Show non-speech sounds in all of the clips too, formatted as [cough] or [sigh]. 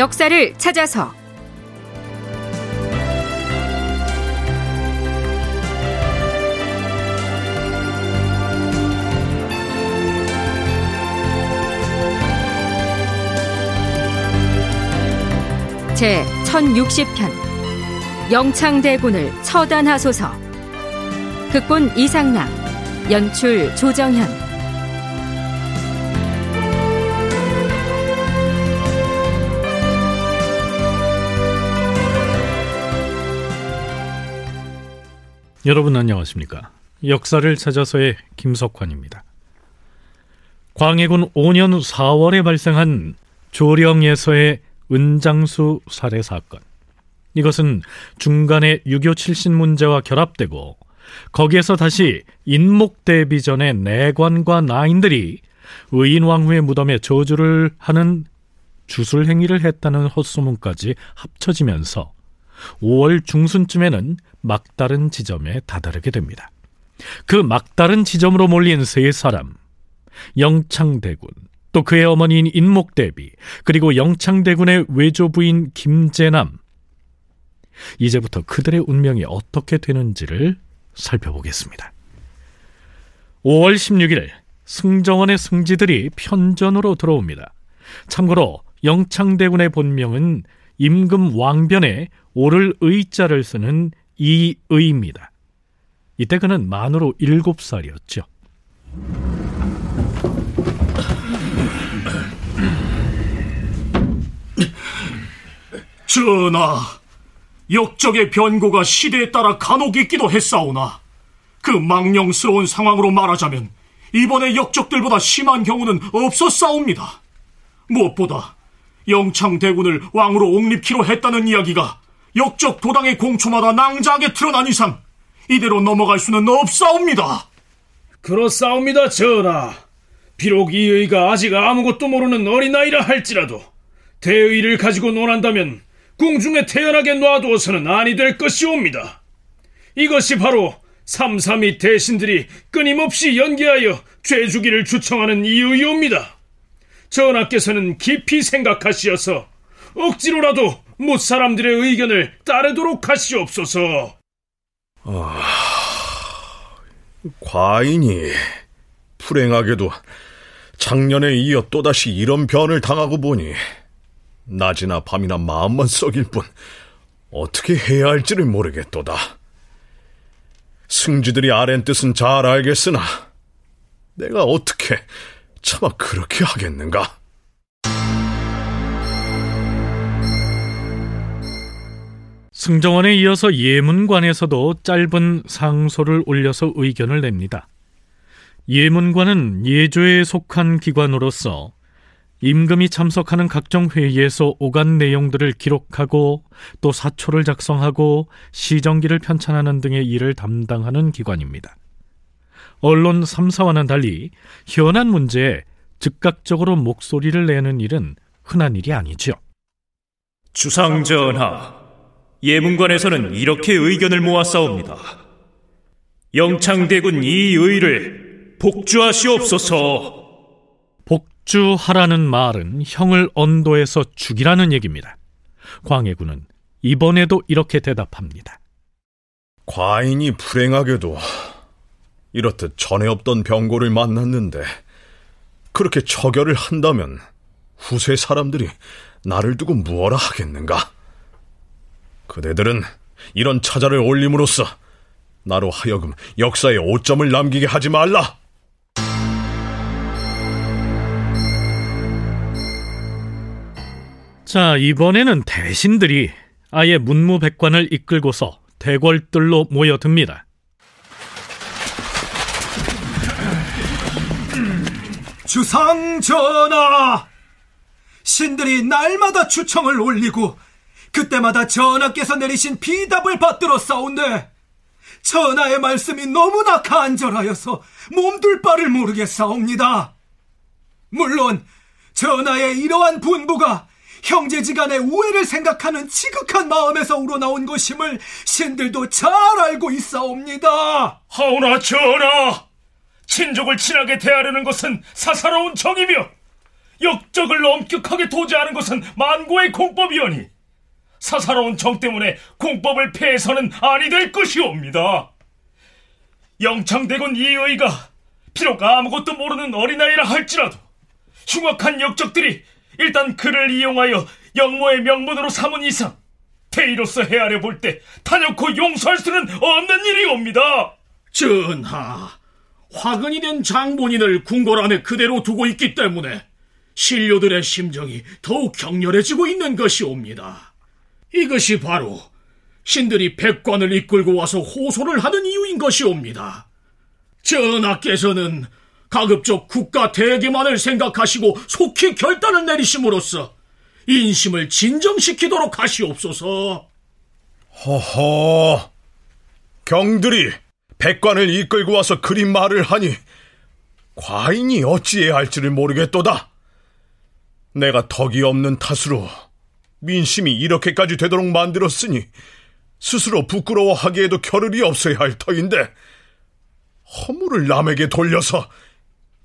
역사를 찾아서. 제 1060편. 영창대군을 처단하소서. 극본 이상락. 연출 조정현 여러분 안녕하십니까? 역사를 찾아서의 김석환입니다. 광해군 5년 4월에 발생한 조령에서의 은장수 살해 사건. 이것은 중간에 유교 출신 문제와 결합되고 거기에서 다시 인목 대비전의 내관과 나인들이 의인왕후의 무덤에 저주를 하는 주술 행위를 했다는 헛소문까지 합쳐지면서 5월 중순쯤에는 막다른 지점에 다다르게 됩니다. 그 막다른 지점으로 몰린 세 사람, 영창대군, 또 그의 어머니인 인목대비, 그리고 영창대군의 외조부인 김재남. 이제부터 그들의 운명이 어떻게 되는지를 살펴보겠습니다. 5월 16일 승정원의 승지들이 편전으로 들어옵니다. 참고로 영창대군의 본명은 임금 왕변에 오를 의자를 쓰는 이의입니다. 이때 그는 만으로 7살이었죠. 전하, 역적의 변고가 시대에 따라 간혹 있기도 했사오나 그 망령스러운 상황으로 말하자면 이번에 역적들보다 심한 경우는 없었사옵니다. 무엇보다 영창대군을 왕으로 옹립키로 했다는 이야기가 역적 도당의 공초마다 낭자하게 드러난 이상 이대로 넘어갈 수는 없사옵니다. 그렇사옵니다, 전하. 비록 이 의가 아직 아무것도 모르는 어린아이라 할지라도 대의를 가지고 논한다면 궁중에 태연하게 놔두어서는 아니 될 것이옵니다. 이것이 바로 삼삼이 대신들이 끊임없이 연계하여 죄주기를 주청하는 이유이옵니다. 전하께서는 깊이 생각하시어서 억지로라도 못 사람들의 의견을 따르도록 하시옵소서. 아, 과인이 불행하게도 작년에 이어 또다시 이런 변을 당하고 보니 낮이나 밤이나 마음만 썩일 뿐 어떻게 해야 할지를 모르겠도다. 승지들이 아랜 뜻은 잘 알겠으나 내가 어떻게 차마 그렇게 하겠는가? 승정원에 이어서 예문관에서도 짧은 상소를 올려서 의견을 냅니다. 예문관은 예조에 속한 기관으로서 임금이 참석하는 각종 회의에서 오간 내용들을 기록하고 또 사초를 작성하고 시정기를 편찬하는 등의 일을 담당하는 기관입니다. 언론 3사와는 달리 현안 문제에 즉각적으로 목소리를 내는 일은 흔한 일이 아니죠. 주상전하, 예문관에서는 이렇게 의견을 모았사옵니다. 영창대군 이 의를 복주하시옵소서. 복주하라는 말은 형을 언도해서 죽이라는 얘기입니다. 광해군은 이번에도 이렇게 대답합니다. 과인이 불행하게도 이렇듯 전에 없던 병고를 만났는데 그렇게 처결을 한다면 후세 사람들이 나를 두고 무엇라 하겠는가? 그대들은 이런 차자를 올림으로써 나로 하여금 역사에 오점을 남기게 하지 말라! 자, 이번에는 대신들이 아예 문무백관을 이끌고서 대궐들로 모여듭니다. 주상 전하! 신들이 날마다 추청을 올리고 그때마다 전하께서 내리신 비답을 받들어 싸운데 전하의 말씀이 너무나 간절하여서 몸둘 바를 모르겠사옵니다. 물론 전하의 이러한 분부가 형제지간의 우애를 생각하는 지극한 마음에서 우러나온 것임을 신들도 잘 알고 있사옵니다. 하오나 전하! 친족을 친하게 대하려는 것은 사사로운 정이며 역적을 엄격하게 도제하는 것은 만고의 공법이오니 사사로운 정 때문에 공법을 폐해서는 아니 될 것이옵니다. 영창대군 이의가 비록 아무것도 모르는 어린아이라 할지라도 흉악한 역적들이 일단 그를 이용하여 영모의 명분으로 삼은 이상 대의로서 헤아려 볼 때 단연코 용서할 수는 없는 일이옵니다. 전하, 화근이 된 장본인을 궁궐 안에 그대로 두고 있기 때문에 신료들의 심정이 더욱 격렬해지고 있는 것이옵니다. 이것이 바로 신들이 백관을 이끌고 와서 호소를 하는 이유인 것이옵니다. 전하께서는 가급적 국가 대계만을 생각하시고 속히 결단을 내리심으로써 인심을 진정시키도록 하시옵소서. 허허, 경들이 백관을 이끌고 와서 그리 말을 하니 과인이 어찌해야 할지를 모르겠도다. 내가 덕이 없는 탓으로 민심이 이렇게까지 되도록 만들었으니 스스로 부끄러워하기에도 겨를이 없어야 할 터인데 허물을 남에게 돌려서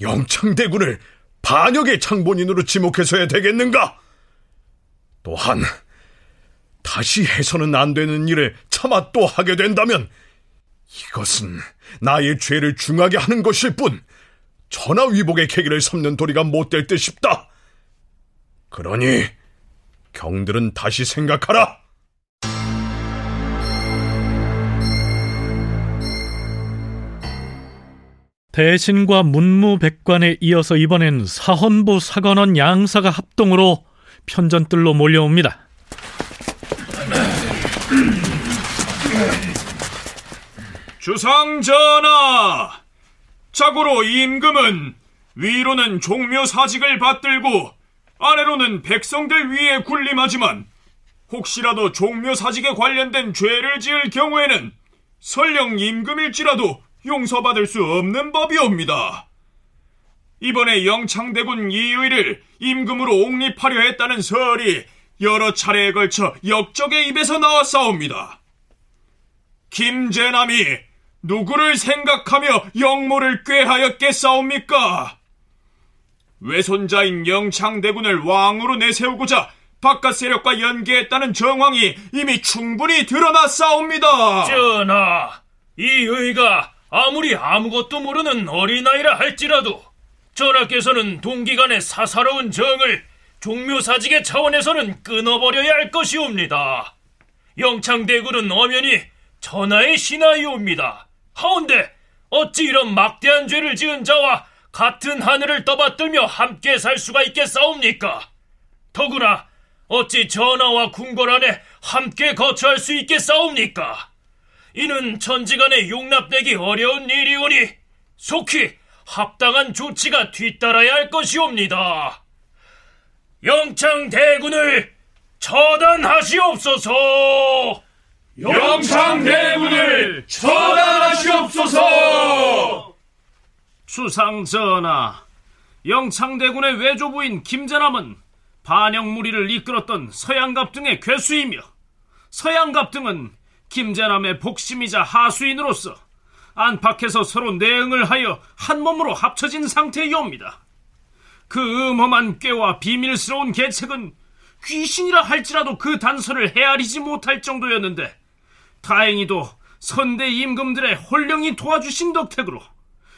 영창대군을 반역의 창본인으로 지목해서야 되겠는가? 또한 다시 해서는 안 되는 일을 차마 또 하게 된다면 이것은 나의 죄를 중하게 하는 것일 뿐 전하위복의 계기를 삼는 도리가 못 될 듯 싶다. 그러니 경들은 다시 생각하라. 대신과 문무백관에 이어서 이번엔 사헌부 사관원 양사가 합동으로 편전뜰로 몰려옵니다. 주상 전하, 자고로 임금은 위로는 종묘 사직을 받들고 아래로는 백성들 위에 군림하지만 혹시라도 종묘 사직에 관련된 죄를 지을 경우에는 설령 임금일지라도 용서받을 수 없는 법이옵니다. 이번에 영창대군 이의를 임금으로 옹립하려 했다는 설이 여러 차례에 걸쳐 역적의 입에서 나왔사옵니다. 김재남이 누구를 생각하며 영모를 꾀하였겠사옵니까? 외손자인 영창대군을 왕으로 내세우고자 바깥 세력과 연계했다는 정황이 이미 충분히 드러났사옵니다. 전하, 이 의가 아무리 아무것도 모르는 어린아이라 할지라도 전하께서는 동기간의 사사로운 정을 종묘사직의 차원에서는 끊어버려야 할 것이옵니다. 영창대군은 엄연히 전하의 신하이옵니다. 하운데 어찌 이런 막대한 죄를 지은 자와 같은 하늘을 떠받들며 함께 살 수가 있겠사옵니까? 더구나 어찌 전하와 궁궐 안에 함께 거처할 수 있겠사옵니까? 이는 천지간에 용납되기 어려운 일이오니 속히 합당한 조치가 뒤따라야 할 것이옵니다. 영창 대군을 처단하시옵소서. 영창 대군을 처단하시옵소서. 수상 전하, 영창대군의 외조부인 김재남은 반영 무리를 이끌었던 서양갑 등의 괴수이며 서양갑 등은 김재남의 복심이자 하수인으로서 안팎에서 서로 내응을 하여 한 몸으로 합쳐진 상태이옵니다. 그 음험한 꾀와 비밀스러운 계책은 귀신이라 할지라도 그 단서를 헤아리지 못할 정도였는데 다행히도 선대 임금들의 홀령이 도와주신 덕택으로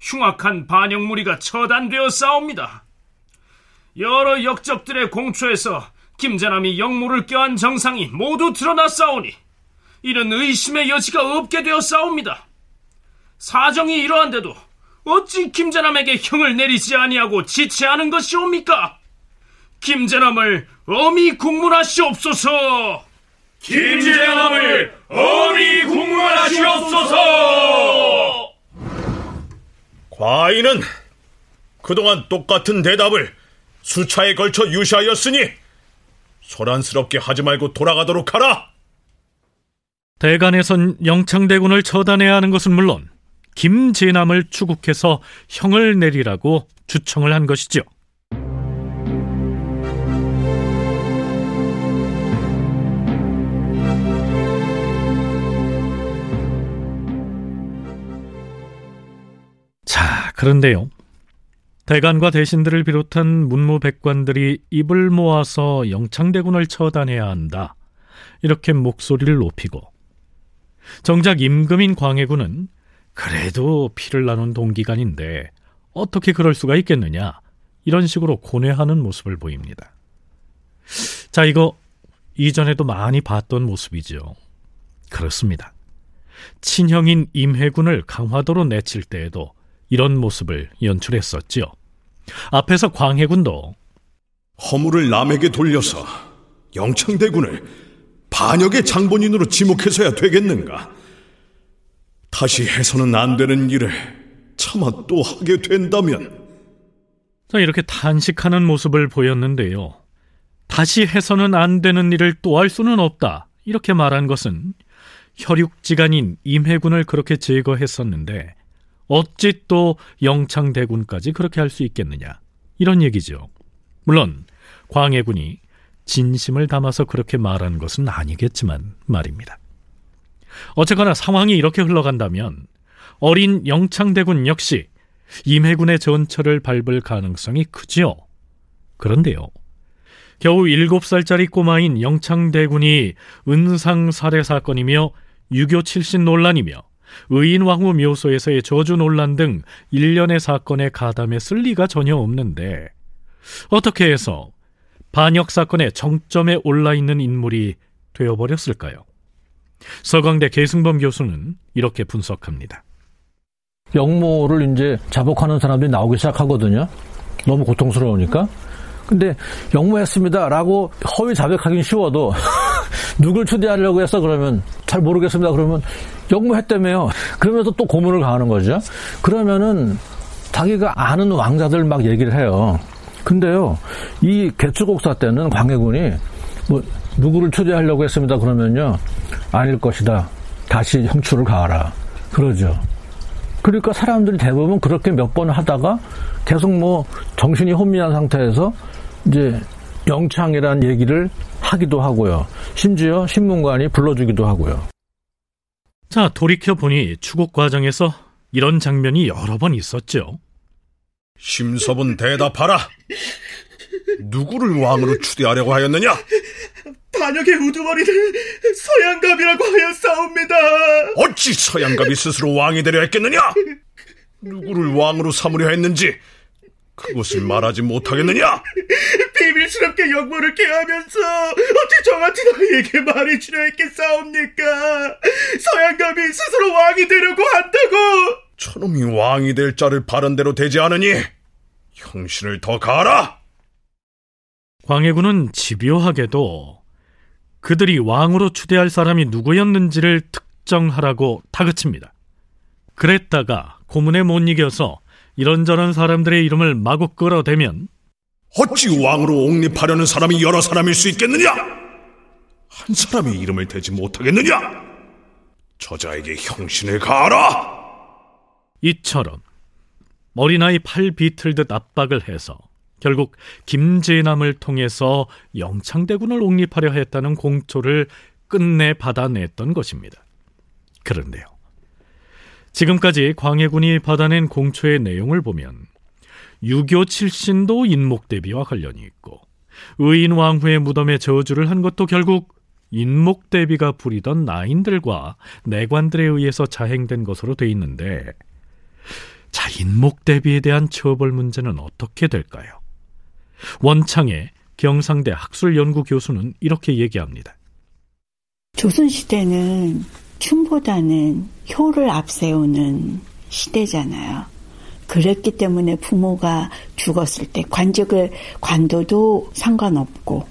흉악한 반영무리가 처단되어 싸웁니다. 여러 역적들의 공초에서 김재남이 영모를 껴한 정상이 모두 드러나 싸우니 이런 의심의 여지가 없게 되어 싸웁니다. 사정이 이러한데도 어찌 김재남에게 형을 내리지 아니하고 지체하는 것이옵니까? 김재남을 어미 국문하시옵소서. 김재남을 어미 국문하시옵소서. 과인은 그동안 똑같은 대답을 수차에 걸쳐 유시하였으니 소란스럽게 하지 말고 돌아가도록 하라. 대간에선 영창대군을 처단해야 하는 것은 물론 김재남을 추국해서 형을 내리라고 주청을 한 것이죠. 그런데요. 대관과 대신들을 비롯한 문무백관들이 입을 모아서 영창대군을 처단해야 한다. 이렇게 목소리를 높이고 정작 임금인 광해군은 그래도 피를 나눈 동기간인데 어떻게 그럴 수가 있겠느냐 이런 식으로 고뇌하는 모습을 보입니다. 자 이거 이전에도 많이 봤던 모습이죠. 그렇습니다. 친형인 임해군을 강화도로 내칠 때에도 이런 모습을 연출했었지요. 앞에서 광해군도 허물을 남에게 돌려서 영창대군을 반역의 장본인으로 지목해서야 되겠는가? 다시 해서는 안 되는 일을 차마 또 하게 된다면 자 이렇게 탄식하는 모습을 보였는데요. 다시 해서는 안 되는 일을 또 할 수는 없다. 이렇게 말한 것은 혈육지간인 임해군을 그렇게 제거했었는데 어찌 또 영창대군까지 그렇게 할 수 있겠느냐 이런 얘기죠. 물론 광해군이 진심을 담아서 그렇게 말한 것은 아니겠지만 말입니다. 어쨌거나 상황이 이렇게 흘러간다면 어린 영창대군 역시 임해군의 전철을 밟을 가능성이 크지요. 그런데요. 겨우 7살짜리 꼬마인 영창대군이 은상 살해 사건이며 유교 칠신 논란이며 의인 왕후 묘소에서의 저주 논란 등 일련의 사건에 가담했을 리가 전혀 없는데 어떻게 해서 반역 사건의 정점에 올라 있는 인물이 되어버렸을까요? 서강대 계승범 교수는 이렇게 분석합니다. 영모를 이제 자복하는 사람들이 나오기 시작하거든요. 너무 고통스러우니까. 근데 영모했습니다라고 허위 자백하기는 쉬워도 [laughs] 누굴 추대하려고 해서 그러면 잘 모르겠습니다. 그러면 영모했다며요. 그러면서 또 고문을 가하는 거죠. 그러면은 자기가 아는 왕자들 막 얘기를 해요. 근데요, 이 개축곡사 때는 광해군이 뭐 누구를 추대하려고 했습니다. 그러면요, 아닐 것이다. 다시 형출을 가하라. 그러죠. 그러니까 사람들이 대부분 그렇게 몇 번 하다가 계속 뭐 정신이 혼미한 상태에서 이제 영창이란 얘기를 하기도 하고요. 심지어 신문관이 불러주기도 하고요. 자, 돌이켜보니 추국 과정에서 이런 장면이 여러 번 있었죠. 심섭은 대답하라. 누구를 왕으로 추대하려고 하였느냐? 반역의 우두머리를 서양갑이라고 하였사옵니다. 어찌 서양갑이 스스로 왕이 되려 했겠느냐? 누구를 왕으로 삼으려 했는지 그것을 말하지 못하겠느냐? [laughs] 비밀스럽게 역모를 깨하면서 어찌 저 같은 아이에게 말해주려 했겠사옵니까? 서양갑이 스스로 왕이 되려고 한다고! 저놈이 왕이 될 자를 바른 대로 되지 않으니 형신을 더 가라! 광해군은 집요하게도 그들이 왕으로 추대할 사람이 누구였는지를 특정하라고 다그칩니다. 그랬다가 고문에 못 이겨서 이런저런 사람들의 이름을 마구 끌어대면 어찌 왕으로 옹립하려는 사람이 여러 사람일 수 있겠느냐? 한 사람의 이름을 대지 못하겠느냐? 저자에게 형신을 가하라! 이처럼 어린아이 팔 비틀듯 압박을 해서 결국 김재남을 통해서 영창대군을 옹립하려 했다는 공초를 끝내 받아냈던 것입니다. 그런데요. 지금까지 광해군이 받아낸 공초의 내용을 보면 유교 칠신도 인목 대비와 관련이 있고 의인 왕후의 무덤에 저주를 한 것도 결국 인목 대비가 부리던 나인들과 내관들에 의해서 자행된 것으로 돼 있는데 자 인목 대비에 대한 처벌 문제는 어떻게 될까요? 원창의 경상대 학술연구 교수는 이렇게 얘기합니다. 조선시대는 춤보다는 효를 앞세우는 시대잖아요. 그랬기 때문에 부모가 죽었을 때 관직을 관도도 상관없고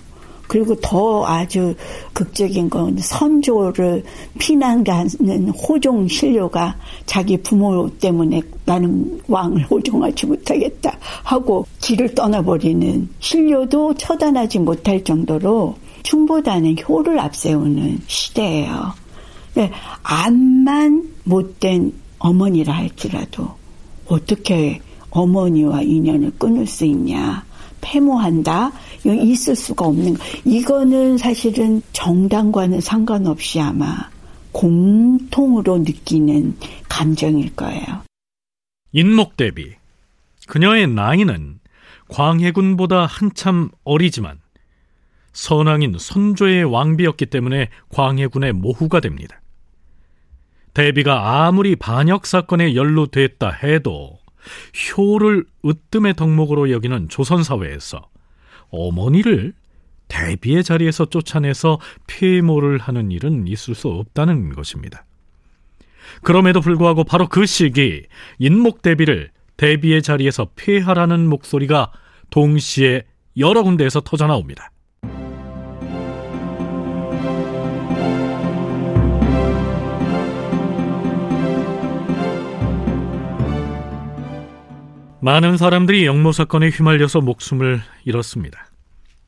그리고 더 아주 극적인 건 선조를 피난가는 호종 신료가 자기 부모 때문에 나는 왕을 호종하지 못하겠다 하고 길을 떠나버리는 신료도 처단하지 못할 정도로 춤보다는 효를 앞세우는 시대예요. 네, 암만 못된 어머니라 할지라도 어떻게 어머니와 인연을 끊을 수 있냐. 폐모한다? 있을 수가 없는 거. 이거는 사실은 정당과는 상관없이 아마 공통으로 느끼는 감정일 거예요. 인목 대비. 그녀의 나이는 광해군보다 한참 어리지만 선왕인 선조의 왕비였기 때문에 광해군의 모후가 됩니다. 대비가 아무리 반역 사건에 연루됐다 해도 효를 으뜸의 덕목으로 여기는 조선 사회에서 어머니를 대비의 자리에서 쫓아내서 폐모를 하는 일은 있을 수 없다는 것입니다. 그럼에도 불구하고 바로 그 시기 인목 대비를 대비의 자리에서 폐하라는 목소리가 동시에 여러 군데에서 터져 나옵니다. 많은 사람들이 영모 사건에 휘말려서 목숨을 잃었습니다.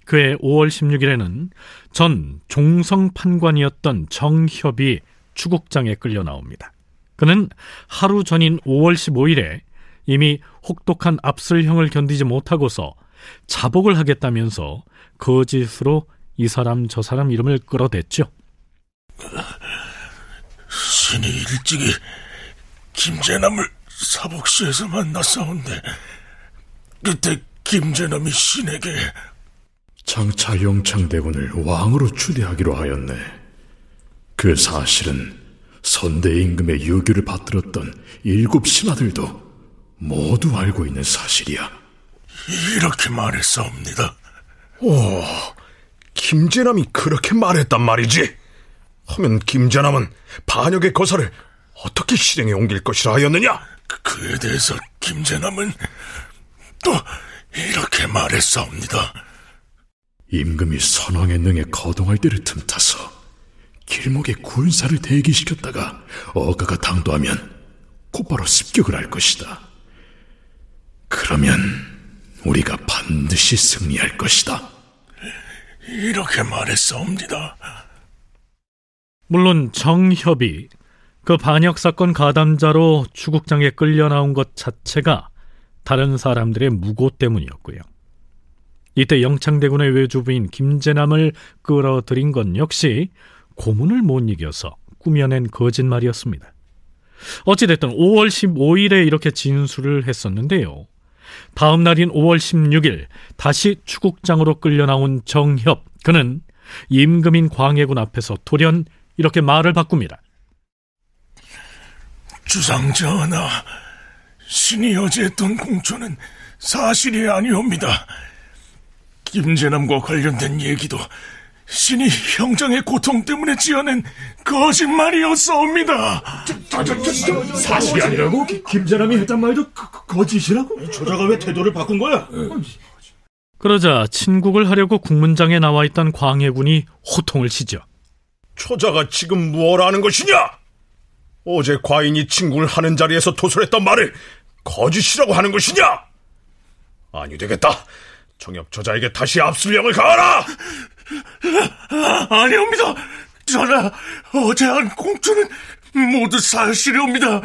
그해 5월 16일에는 전 종성 판관이었던 정협이 추국장에 끌려 나옵니다. 그는 하루 전인 5월 15일에 이미 혹독한 압슬형을 견디지 못하고서 자복을 하겠다면서 거짓으로 이 사람 저 사람 이름을 끌어댔죠. 신이 일찍이 김재남을 사복시에서 만났사온데 그때 김재남이 신에게 장차 영창대군을 왕으로 추대하기로 하였네. 그 사실은 선대 임금의 유교를 받들었던 일곱 신하들도 모두 알고 있는 사실이야. 이렇게 말했사옵니다. 오, 김재남이 그렇게 말했단 말이지. 하면 김재남은 반역의 거사를 어떻게 실행에 옮길 것이라 하였느냐? 그에 대해서 김재남은 또 이렇게 말했사옵니다. 임금이 선왕의 능에 거동할 때를 틈타서 길목에 군사를 대기시켰다가 어가가 당도하면 곧바로 습격을 할 것이다. 그러면 우리가 반드시 승리할 것이다. 이렇게 말했사옵니다. 물론 정협이 그 반역 사건 가담자로 추국장에 끌려 나온 것 자체가 다른 사람들의 무고 때문이었고요. 이때 영창대군의 외주부인 김재남을 끌어들인 건 역시 고문을 못 이겨서 꾸며낸 거짓말이었습니다. 어찌됐든 5월 15일에 이렇게 진술을 했었는데요. 다음 날인 5월 16일 다시 추국장으로 끌려 나온 정협 그는 임금인 광해군 앞에서 돌연 이렇게 말을 바꿉니다. 주상전하, 신이 어제 했던 공초는 사실이 아니옵니다. 김재남과 관련된 얘기도 신이 형장의 고통 때문에 지어낸 거짓말이었사옵니다. 사실이 아니라고? 김재남이 했단 말도 거, 거짓이라고? 저자가 왜 태도를 바꾼 거야? 그러자 친국을 하려고 국문장에 나와 있던 광해군이 호통을 치죠. 초자가 지금 무엇 하는 것이냐? 어제 과인이 친구를 하는 자리에서 도설했던 말을 거짓이라고 하는 것이냐? 아니 되겠다. 정엽 저자에게 다시 압술령을 가하라! 아니옵니다. 전하, 어제 한 공주는 모두 사실이옵니다.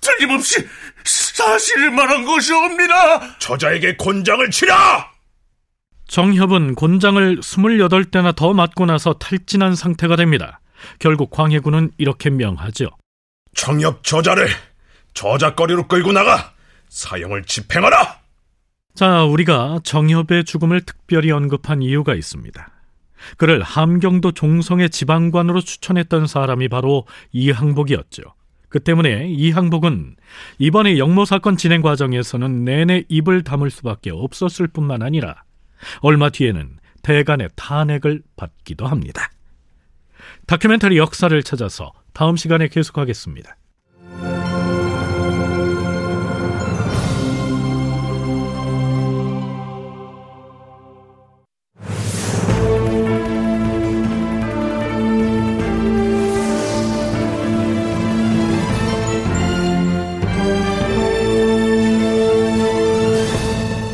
틀림없이 사실을 말한 것이옵니다. 저자에게 곤장을 치라! 정협은 곤장을 28대나 더 맞고 나서 탈진한 상태가 됩니다. 결국 광해군은 이렇게 명하죠. 정협 저자를 저작거리로 끌고 나가 사형을 집행하라! 자, 우리가 정협의 죽음을 특별히 언급한 이유가 있습니다. 그를 함경도 종성의 지방관으로 추천했던 사람이 바로 이항복이었죠. 그 때문에 이항복은 이번에 영모 사건 진행 과정에서는 내내 입을 다물 수밖에 없었을 뿐만 아니라 얼마 뒤에는 대간의 탄핵을 받기도 합니다. 다큐멘터리 역사를 찾아서 다음 시간에 계속하겠습니다.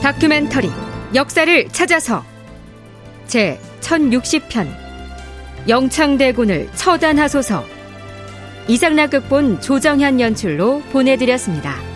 다큐멘터리 역사를 찾아서 제 1060편 영창대군을 처단하소서 이상락 극본 조정현 연출로 보내드렸습니다.